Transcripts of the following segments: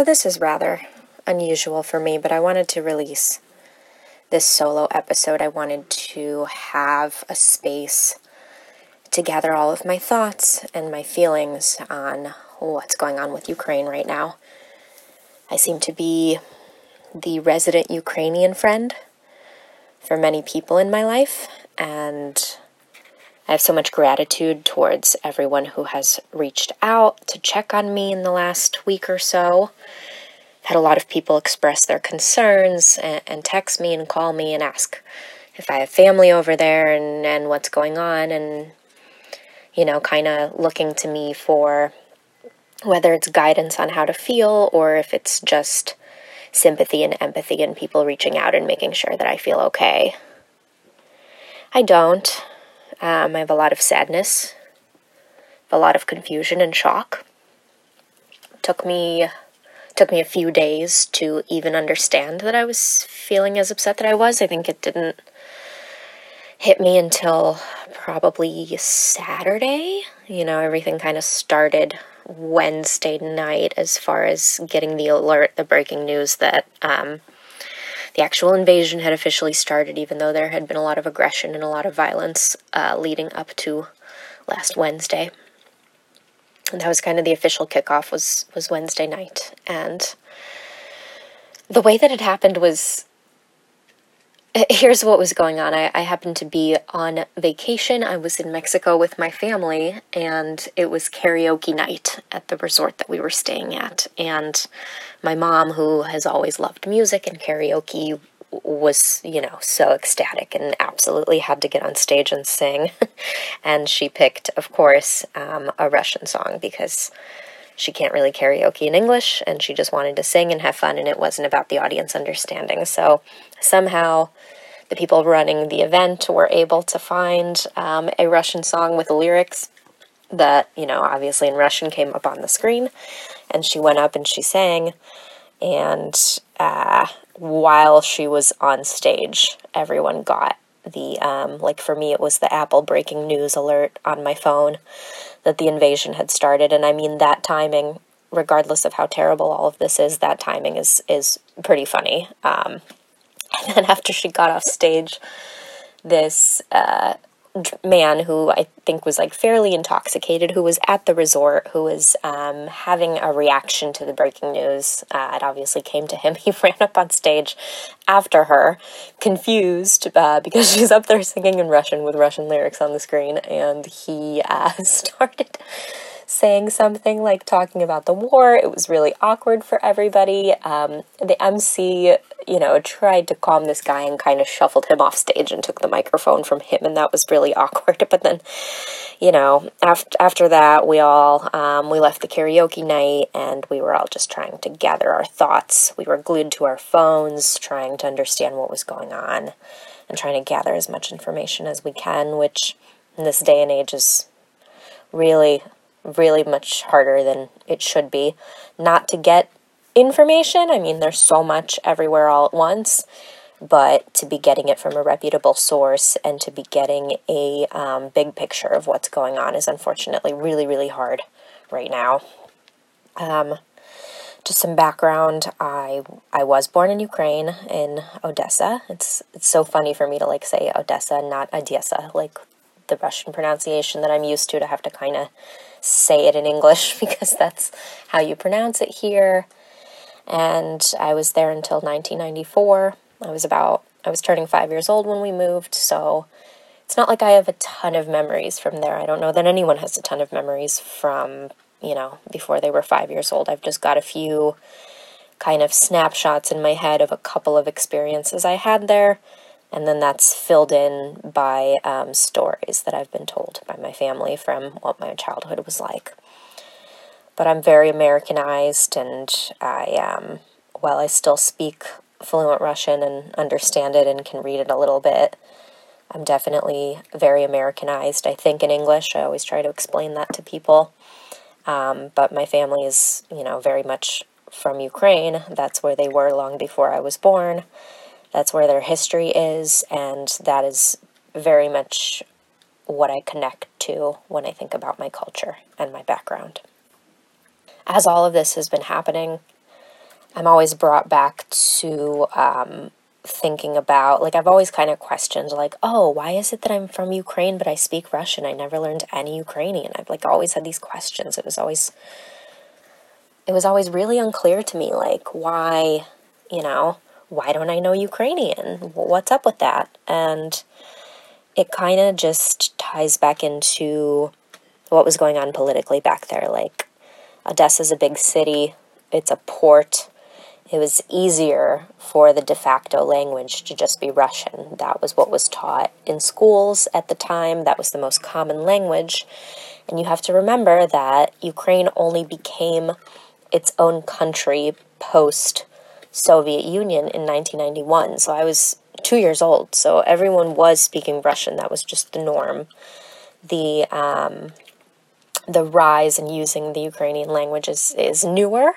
So, this is rather unusual for me, but I wanted to release this solo episode. I wanted to have a space to gather all of my thoughts and my feelings on what's going on with Ukraine right now. I seem to be the resident Ukrainian friend for many people in my life, and I have so much gratitude towards everyone who has reached out to check on me in the last week or so. Had a lot of people express their concerns and, and text me and call me and ask if I have family over there and, and what's going on, and you know, kind of looking to me for whether it's guidance on how to feel or if it's just sympathy and empathy and people reaching out and making sure that I feel okay. I don't. Um, I have a lot of sadness, a lot of confusion and shock. Took me took me a few days to even understand that I was feeling as upset that I was. I think it didn't hit me until probably Saturday. You know, everything kind of started Wednesday night as far as getting the alert, the breaking news that um, the actual invasion had officially started, even though there had been a lot of aggression and a lot of violence uh, leading up to last Wednesday. And that was kind of the official kickoff was was Wednesday night, and the way that it happened was here's what was going on. I, I, happened to be on vacation. I was in Mexico with my family, and it was karaoke night at the resort that we were staying at. And my mom, who has always loved music and karaoke, was, you know, so ecstatic and absolutely had to get on stage and sing. and she picked, of course, um, a Russian song because she can't really karaoke in English and she just wanted to sing and have fun, and it wasn't about the audience understanding. So somehow, the people running the event were able to find um, a Russian song with lyrics that, you know, obviously in Russian came up on the screen. And she went up and she sang. And uh, while she was on stage, everyone got the, um, like for me, it was the Apple breaking news alert on my phone that the invasion had started. And I mean, that timing, regardless of how terrible all of this is, that timing is, is pretty funny. Um, and then after she got off stage, this uh, man who I think was like fairly intoxicated, who was at the resort, who was um, having a reaction to the breaking news. Uh, it obviously came to him. He ran up on stage after her, confused uh, because she's up there singing in Russian with Russian lyrics on the screen, and he uh, started saying something like talking about the war. It was really awkward for everybody. Um, the MC, you know, tried to calm this guy and kind of shuffled him off stage and took the microphone from him, and that was really awkward. But then, you know, after after that, we all um, we left the karaoke night, and we were all just trying to gather our thoughts. We were glued to our phones, trying to understand what was going on, and trying to gather as much information as we can, which in this day and age is really really much harder than it should be not to get information. I mean, there's so much everywhere all at once, but to be getting it from a reputable source and to be getting a um, big picture of what's going on is unfortunately really, really hard right now. Um, just some background I I was born in Ukraine in Odessa. It's it's so funny for me to like say Odessa not Odessa like the Russian pronunciation that I'm used to to have to kind of say it in English because that's how you pronounce it here. And I was there until 1994. I was about, I was turning five years old when we moved, so it's not like I have a ton of memories from there. I don't know that anyone has a ton of memories from, you know, before they were five years old. I've just got a few kind of snapshots in my head of a couple of experiences I had there and then that's filled in by um, stories that I've been told by my family from what my childhood was like. But I'm very Americanized, and I, um, while I still speak fluent Russian and understand it and can read it a little bit, I'm definitely very Americanized. I think in English. I always try to explain that to people. Um, but my family is, you know, very much from Ukraine. That's where they were long before I was born. That's where their history is, and that is very much what I connect to when I think about my culture and my background. As all of this has been happening, I'm always brought back to um, thinking about, like, I've always kind of questioned, like, oh, why is it that I'm from Ukraine but I speak Russian? I never learned any Ukrainian. I've, like, always had these questions. It was always, it was always really unclear to me, like, why, you know, why don't I know Ukrainian? What's up with that? And it kind of just ties back into what was going on politically back there. Like, Odessa's a big city, it's a port it was easier for the de facto language to just be Russian. That was what was taught in schools at the time, that was the most common language. And you have to remember that Ukraine only became its own country post Soviet Union in 1991. So I was two years old. So everyone was speaking Russian. That was just the norm. The um, the rise in using the Ukrainian language is, is newer,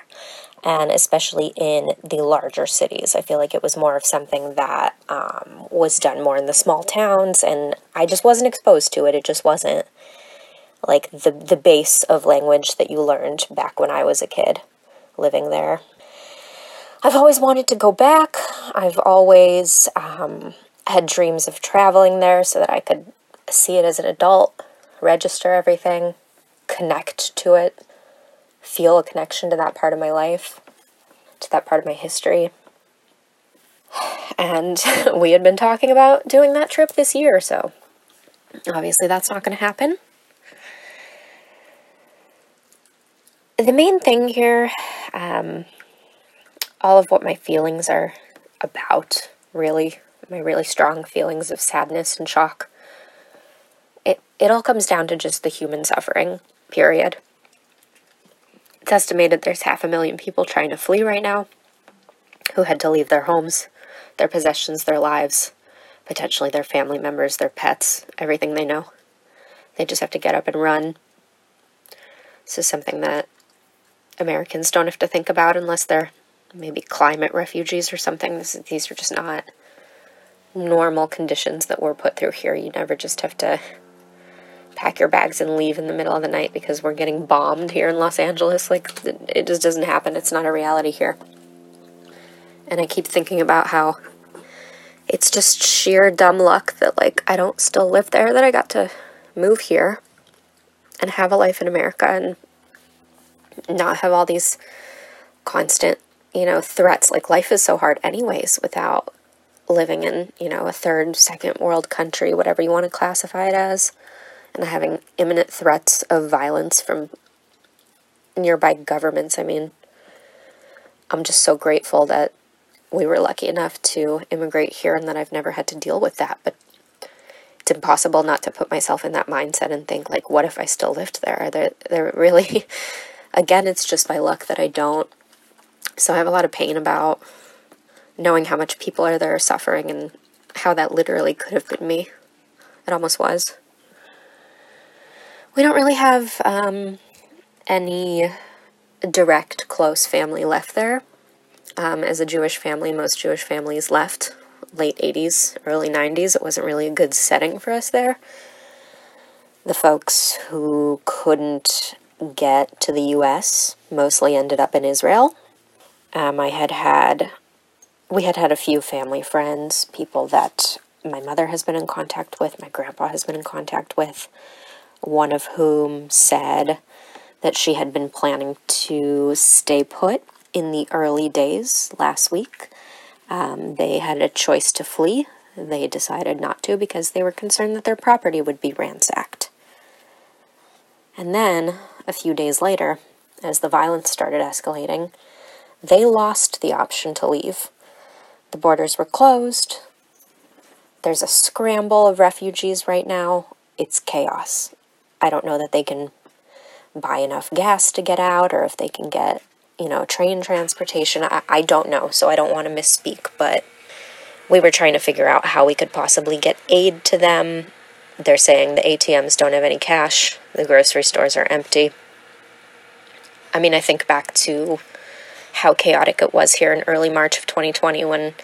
and especially in the larger cities. I feel like it was more of something that um, was done more in the small towns, and I just wasn't exposed to it. It just wasn't like the the base of language that you learned back when I was a kid living there. I've always wanted to go back. I've always um, had dreams of traveling there so that I could see it as an adult, register everything, connect to it feel a connection to that part of my life, to that part of my history. And we had been talking about doing that trip this year, so obviously that's not going to happen. The main thing here, um, all of what my feelings are about, really, my really strong feelings of sadness and shock, it, it all comes down to just the human suffering, period. It's estimated there's half a million people trying to flee right now who had to leave their homes, their possessions, their lives, potentially their family members, their pets, everything they know. They just have to get up and run. This is something that Americans don't have to think about unless they're maybe climate refugees or something. This, these are just not normal conditions that we're put through here. You never just have to pack your bags and leave in the middle of the night because we're getting bombed here in Los Angeles. Like, it just doesn't happen. It's not a reality here. And I keep thinking about how it's just sheer dumb luck that, like, I don't still live there, that I got to move here and have a life in America and not have all these constant, you know, threats. Like, life is so hard, anyways, without living in, you know, a third, second world country, whatever you want to classify it as and having imminent threats of violence from nearby governments. I mean, I'm just so grateful that we were lucky enough to immigrate here and that I've never had to deal with that. But it's impossible not to put myself in that mindset and think, like, what if I still lived there? There, there really, again, it's just by luck that I don't. So I have a lot of pain about knowing how much people are there suffering and how that literally could have been me. It almost was we don't really have um, any direct close family left there. Um, as a Jewish family, most Jewish families left late 80s, early 90s. It wasn't really a good setting for us there. The folks who couldn't get to the US mostly ended up in Israel. Um, I had had, we had had a few family friends, people that my mother has been in contact with, my grandpa has been in contact with one of whom said that she had been planning to stay put in the early days last week. Um, they had a choice to flee. They decided not to because they were concerned that their property would be ransacked. And then, a few days later, as the violence started escalating, they lost the option to leave. The borders were closed. There's a scramble of refugees right now. It's chaos. I don't know that they can buy enough gas to get out or if they can get, you know, train transportation. I, I don't know, so I don't want to misspeak, but we were trying to figure out how we could possibly get aid to them. They're saying the ATMs don't have any cash, the grocery stores are empty. I mean, I think back to how chaotic it was here in early March of 2020 when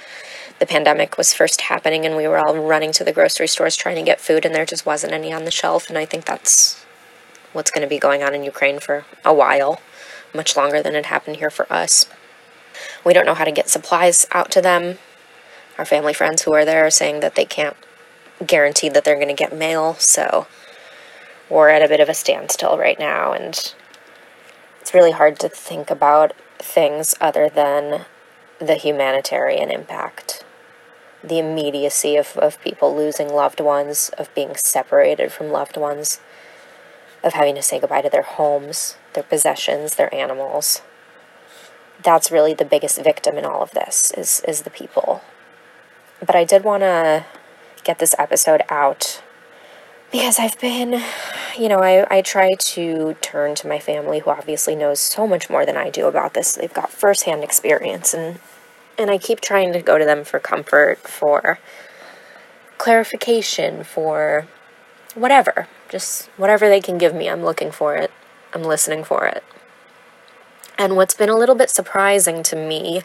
the pandemic was first happening and we were all running to the grocery stores trying to get food and there just wasn't any on the shelf and I think that's what's going to be going on in Ukraine for a while, much longer than it happened here for us. We don't know how to get supplies out to them. Our family friends who are there are saying that they can't guarantee that they're going to get mail, so we're at a bit of a standstill right now, and it's really hard to think about things other than the humanitarian impact, the immediacy of, of people losing loved ones, of being separated from loved ones, of having to say goodbye to their homes, their possessions, their animals. That's really the biggest victim in all of this is is the people. But I did want to get this episode out because I've been, you know, I, I try to turn to my family who obviously knows so much more than I do about this. They've got firsthand experience and and I keep trying to go to them for comfort, for clarification, for whatever. Just whatever they can give me, I'm looking for it. I'm listening for it. And what's been a little bit surprising to me,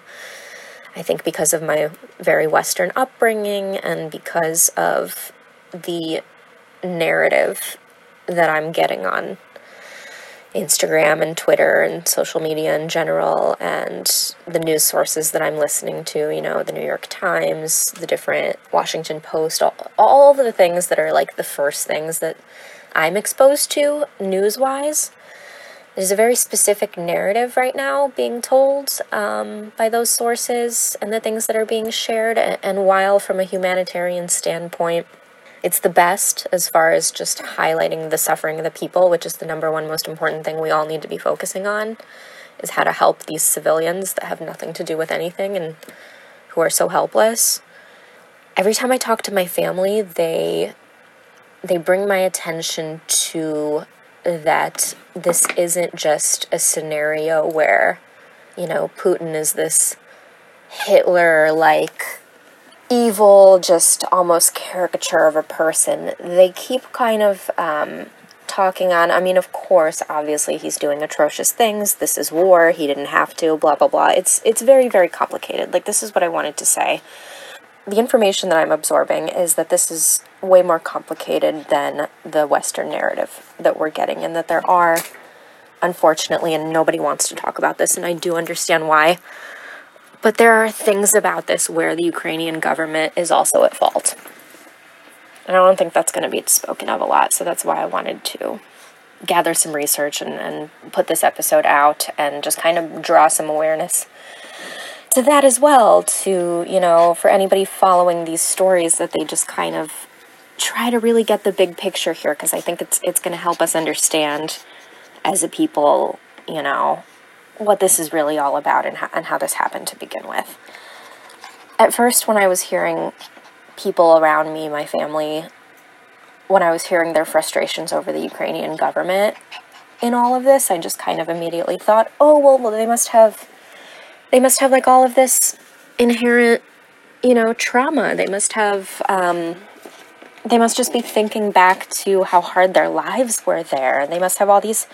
I think because of my very Western upbringing and because of the narrative that I'm getting on Instagram and Twitter and social media in general, and the news sources that I'm listening to, you know, the New York Times, the different Washington Post, all, all the things that are like the first things that I'm exposed to news wise. There's a very specific narrative right now being told um, by those sources and the things that are being shared. And while, from a humanitarian standpoint, it's the best as far as just highlighting the suffering of the people, which is the number one most important thing we all need to be focusing on, is how to help these civilians that have nothing to do with anything and who are so helpless. Every time I talk to my family, they they bring my attention to that this isn't just a scenario where, you know, Putin is this Hitler like evil, just almost caricature of a person. They keep kind of um, talking on. I mean, of course, obviously, he's doing atrocious things. This is war. He didn't have to. Blah blah blah. It's it's very very complicated. Like this is what I wanted to say. The information that I'm absorbing is that this is way more complicated than the Western narrative that we're getting, and that there are, unfortunately, and nobody wants to talk about this, and I do understand why but there are things about this where the Ukrainian government is also at fault. And I don't think that's going to be spoken of a lot, so that's why I wanted to gather some research and, and put this episode out and just kind of draw some awareness to that as well. To, you know, for anybody following these stories, that they just kind of try to really get the big picture here because I think it's it's going to help us understand as a people, you know, what this is really all about and how, and how this happened to begin with. At first, when I was hearing people around me, my family, when I was hearing their frustrations over the Ukrainian government in all of this, I just kind of immediately thought, oh, well, well they must have, they must have like all of this inherent, you know, trauma. They must have, um, they must just be thinking back to how hard their lives were there. They must have all these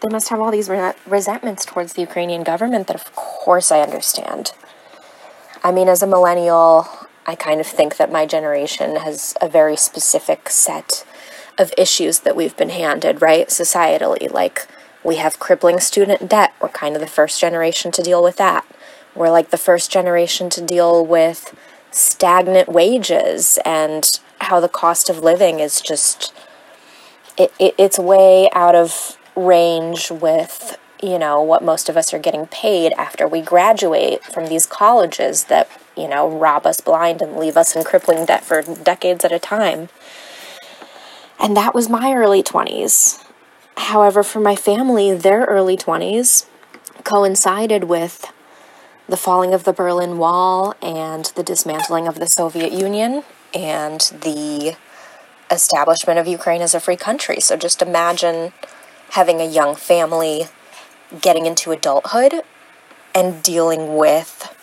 they must have all these re- resentments towards the Ukrainian government that, of course, I understand. I mean, as a millennial, I kind of think that my generation has a very specific set of issues that we've been handed, right? Societally. Like, we have crippling student debt. We're kind of the first generation to deal with that. We're like the first generation to deal with stagnant wages and how the cost of living is just it, it, it's way out of range with you know what most of us are getting paid after we graduate from these colleges that you know rob us blind and leave us in crippling debt for decades at a time. And that was my early 20s however for my family their early 20s coincided with the falling of the berlin wall and the dismantling of the soviet union and the establishment of ukraine as a free country. So just imagine having a young family, getting into adulthood, and dealing with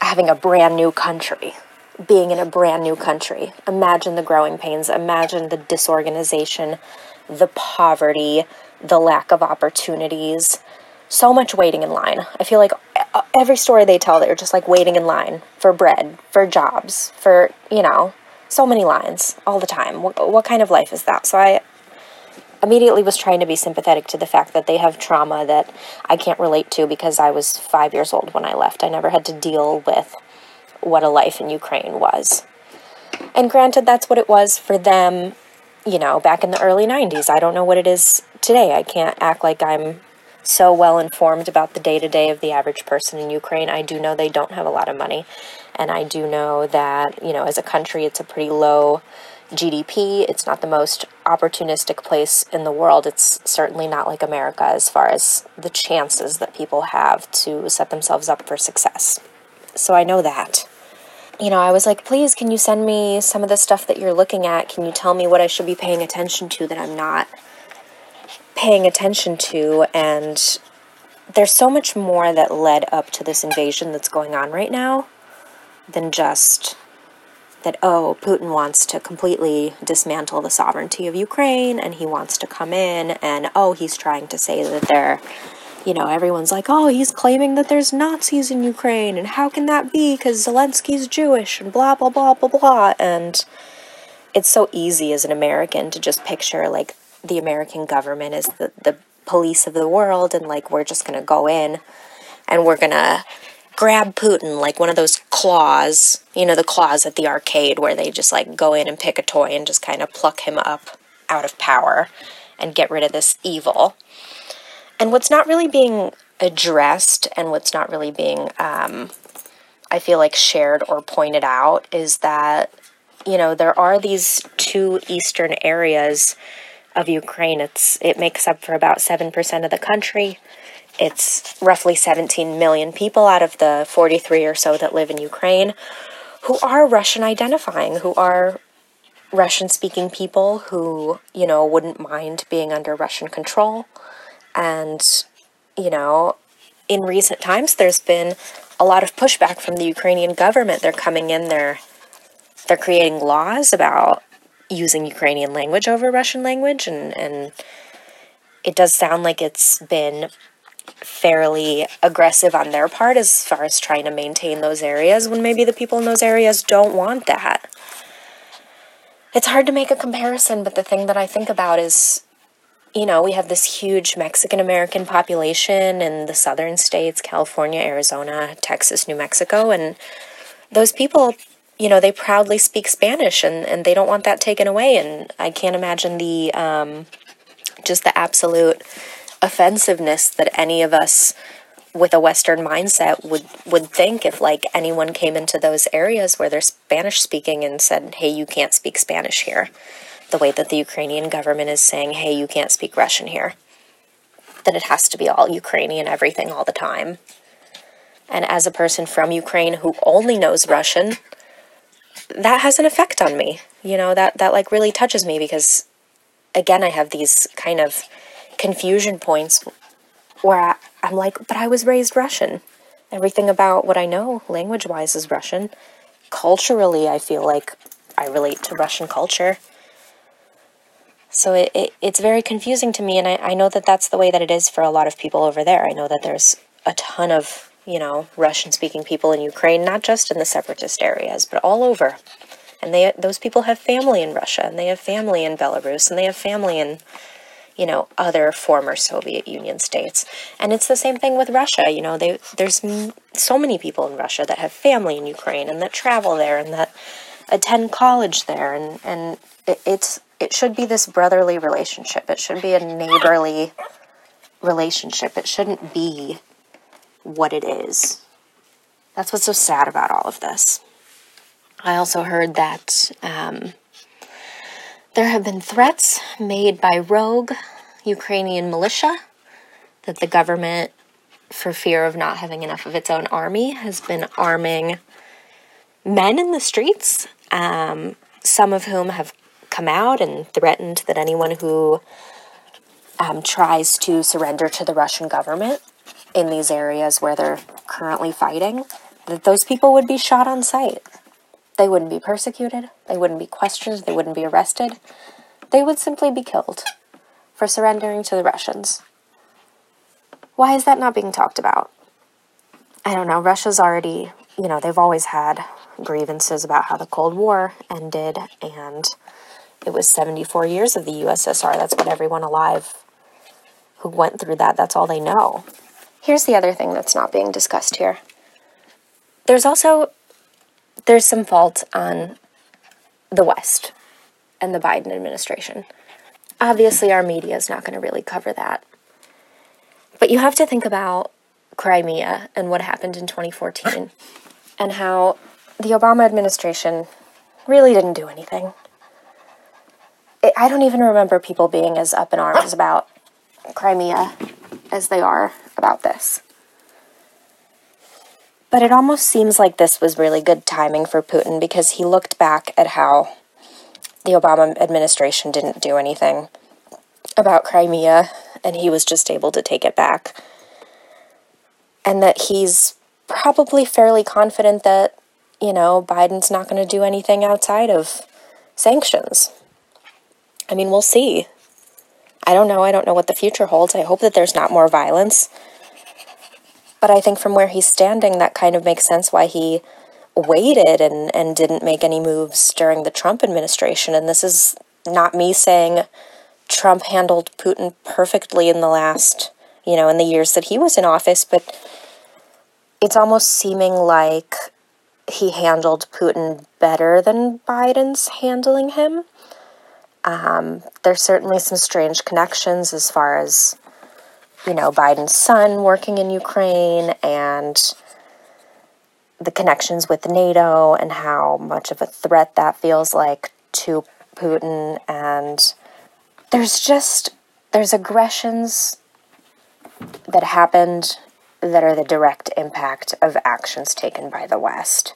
having a brand new country, being in a brand new country. Imagine the growing pains, imagine the disorganization, the poverty, the lack of opportunities, so much waiting in line. I feel like uh, every story they tell, they're just like waiting in line for bread, for jobs, for, you know, so many lines all the time. What, what kind of life is that? So I, immediately was trying to be sympathetic to the fact that they have trauma that I can't relate to because I was five years old when I left. I never had to deal with what a life in Ukraine was. And granted, that's what it was for them, you know, back in the early 90s. I don't know what it is today. I can't act like I'm so well informed about the day to day of the average person in Ukraine. I do know they don't have a lot of money. And I do know that, you know, as a country, it's a pretty low GDP. It's not the most opportunistic place in the world. It's certainly not like America as far as the chances that people have to set themselves up for success. So I know that. You know, I was like, please, can you send me some of the stuff that you're looking at? Can you tell me what I should be paying attention to that I'm not paying attention to? And there's so much more that led up to this invasion that's going on right now than just that, oh, Putin wants to completely dismantle the sovereignty of Ukraine and he wants to come in, and oh, he's trying to say that they're, you know, everyone's like, oh, he's claiming that there's Nazis in Ukraine, and how can that be? Because Zelensky's Jewish, and blah, blah, blah, blah, blah. And it's so easy as an American to just picture, like, the American government is the, the police of the world, and, like, we're just going to go in and we're going to grab Putin like one of those claws, you know, the claws at the arcade where they just like go in and pick a toy and just kind of pluck him up out of power and get rid of this evil. And what's not really being addressed and what's not really being, um, I feel like, shared or pointed out is that, you know, there are these two eastern areas of Ukraine. It's it makes up for about 7% of the country it's roughly 17 million people out of the 43 or so that live in Ukraine who are Russian identifying, who are Russian speaking people who, you know, wouldn't mind being under Russian control. And, you know, in recent times there's been a lot of pushback from the Ukrainian government. They're coming in, they're they're creating laws about using Ukrainian language over Russian language and, and it does sound like it's been fairly aggressive on their part as far as trying to maintain those areas when maybe the people in those areas don't want that. It's hard to make a comparison, but the thing that I think about is you know, we have this huge Mexican American population in the southern states California, Arizona, Texas, New Mexico, and those people, you know, they proudly speak Spanish and, and they don't want that taken away. And I can't imagine the um, just the absolute offensiveness that any of us with a western mindset would would think if like anyone came into those areas where they're spanish speaking and said hey you can't speak spanish here. The way that the ukrainian government is saying hey you can't speak russian here. That it has to be all ukrainian everything all the time. And as a person from ukraine who only knows russian that has an effect on me. You know that that like really touches me because again i have these kind of confusion points where I, I'm like, but I was raised Russian. Everything about what I know, language wise, is Russian. Culturally, I feel like I relate to Russian culture. So it, it, it's very confusing to me, and I, I know that that's the way that it is for a lot of people over there. I know that there's a ton of, you know, Russian speaking people in Ukraine, not just in the separatist areas, but all over. And they those people have family in Russia, and they have family in Belarus, and they have family in you know, other former Soviet Union states. And it's the same thing with Russia. You know, they, there's so many people in Russia that have family in Ukraine and that travel there and that attend college there. And, and it, it's, it should be this brotherly relationship. It should be a neighborly relationship. It shouldn't be what it is. That's what's so sad about all of this. I also heard that um, there have been threats made by rogue Ukrainian militia that the government, for fear of not having enough of its own army, has been arming men in the streets, um, some of whom have come out and threatened that anyone who um, tries to surrender to the Russian government in these areas where they're currently fighting, that those people would be shot on sight. They wouldn't be persecuted, they wouldn't be questioned, they wouldn't be arrested. They would simply be killed for surrendering to the Russians. Why is that not being talked about? I don't know. Russia's already, you know, they've always had grievances about how the Cold War ended, and it was 74 years of the USSR. That's what everyone alive who went through that, that's all they know. Here's the other thing that's not being discussed here. There's also there's some fault on the West and the Biden administration. Obviously, our media is not going to really cover that. But you have to think about Crimea and what happened in 2014 and how the Obama administration really didn't do anything. I don't even remember people being as up in arms about Crimea as they are about this. But it almost seems like this was really good timing for Putin because he looked back at how the Obama administration didn't do anything about Crimea and he was just able to take it back. And that he's probably fairly confident that, you know, Biden's not going to do anything outside of sanctions. I mean, we'll see. I don't know. I don't know what the future holds. I hope that there's not more violence. But I think from where he's standing, that kind of makes sense why he waited and, and didn't make any moves during the Trump administration. And this is not me saying Trump handled Putin perfectly in the last, you know, in the years that he was in office, but it's almost seeming like he handled Putin better than Biden's handling him. Um, there's certainly some strange connections as far as, you know, Biden's son working in Ukraine and the connections with NATO and how much of a threat that feels like to Putin. And there's just, there's aggressions that happened that are the direct impact of actions taken by the West.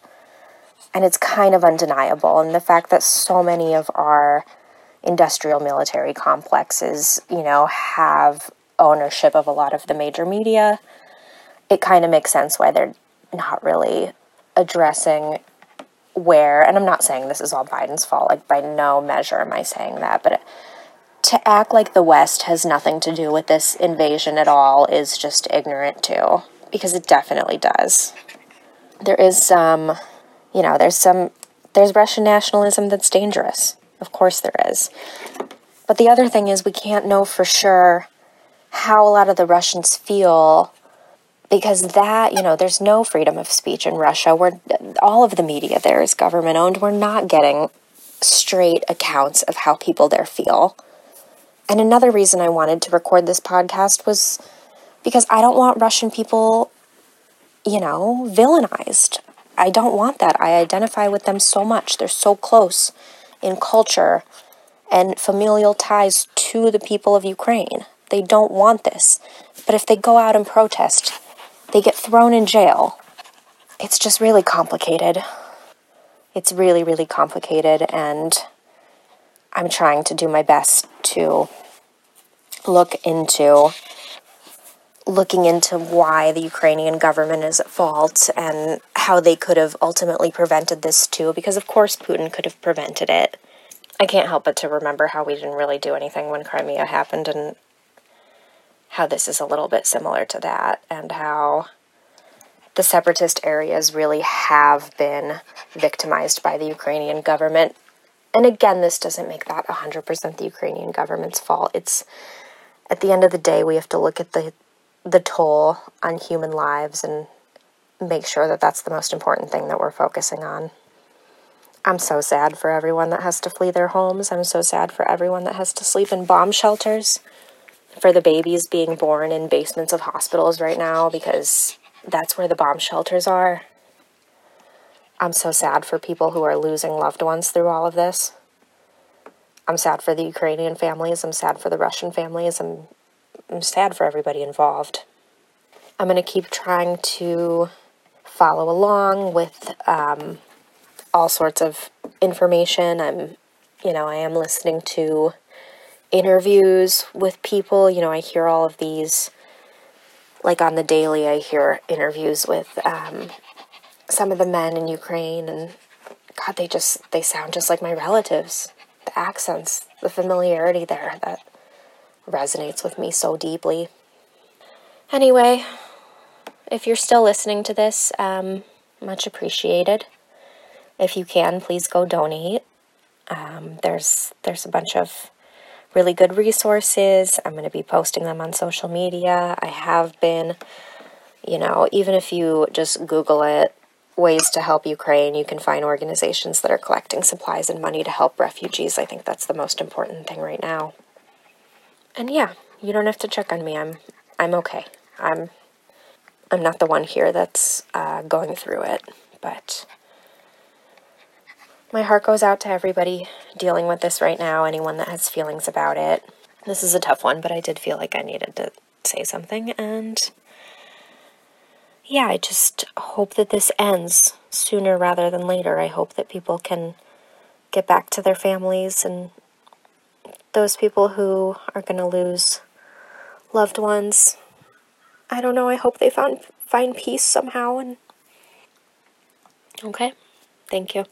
And it's kind of undeniable. And the fact that so many of our industrial military complexes, you know, have ownership of a lot of the major media, it kind of makes sense why they're not really addressing where, and I'm not saying this is all Biden's fault, like by no measure am I saying that, but to act like the West has nothing to do with this invasion at all is just ignorant too, because it definitely does. There is some, you know, there's some, there's Russian nationalism that's dangerous. Of course there is. But the other thing is, we can't know for sure how a lot of the Russians feel because that, you know, there's no freedom of speech in Russia. Where all of the media there is government owned. We're not getting straight accounts of how people there feel. And another reason I wanted to record this podcast was because I don't want Russian people, you know, villainized. I don't want that. I identify with them so much. They're so close in culture and familial ties to the people of Ukraine. They don't want this. But if they go out and protest, they get thrown in jail. It's just really complicated. It's really, really complicated, and I'm trying to do my best to look into looking into why the Ukrainian government is at fault and how they could have ultimately prevented this too, because of course Putin could have prevented it. I can't help but to remember how we didn't really do anything when Crimea happened and how this is a little bit similar to that, and how the separatist areas really have been victimized by the Ukrainian government. And again, this doesn't make that 100% the Ukrainian government's fault. It's at the end of the day, we have to look at the the toll on human lives and make sure that that's the most important thing that we're focusing on. I'm so sad for everyone that has to flee their homes. I'm so sad for everyone that has to sleep in bomb shelters. For the babies being born in basements of hospitals right now because that's where the bomb shelters are. I'm so sad for people who are losing loved ones through all of this. I'm sad for the Ukrainian families. I'm sad for the Russian families. I'm, I'm sad for everybody involved. I'm going to keep trying to follow along with um, all sorts of information. I'm, you know, I am listening to interviews with people. You know, I hear all of these, like on the daily, I hear interviews with um, some of the men in Ukraine, and God, they just, they sound just like my relatives the accents, the familiarity there that resonates with me so deeply. Anyway, if you're still listening to this, um, much appreciated. If you can, please go donate. Um, there's there's a bunch of really good resources. I'm going to be posting them on social media. I have been, you know, even if you just Google it, ways to help Ukraine, you can find organizations that are collecting supplies and money to help refugees. I think that's the most important thing right now. And yeah, you don't have to check on me. I'm I'm okay. I'm I'm not the one here that's uh, going through it, but my heart goes out to everybody dealing with this right now, anyone that has feelings about it. This is a tough one, but I did feel like I needed to say something, and yeah, I just hope that this ends sooner rather than later. I hope that people can get back to their families and those people who are going to lose loved ones. I don't know. I hope they found find peace somehow and Okay. Thank you.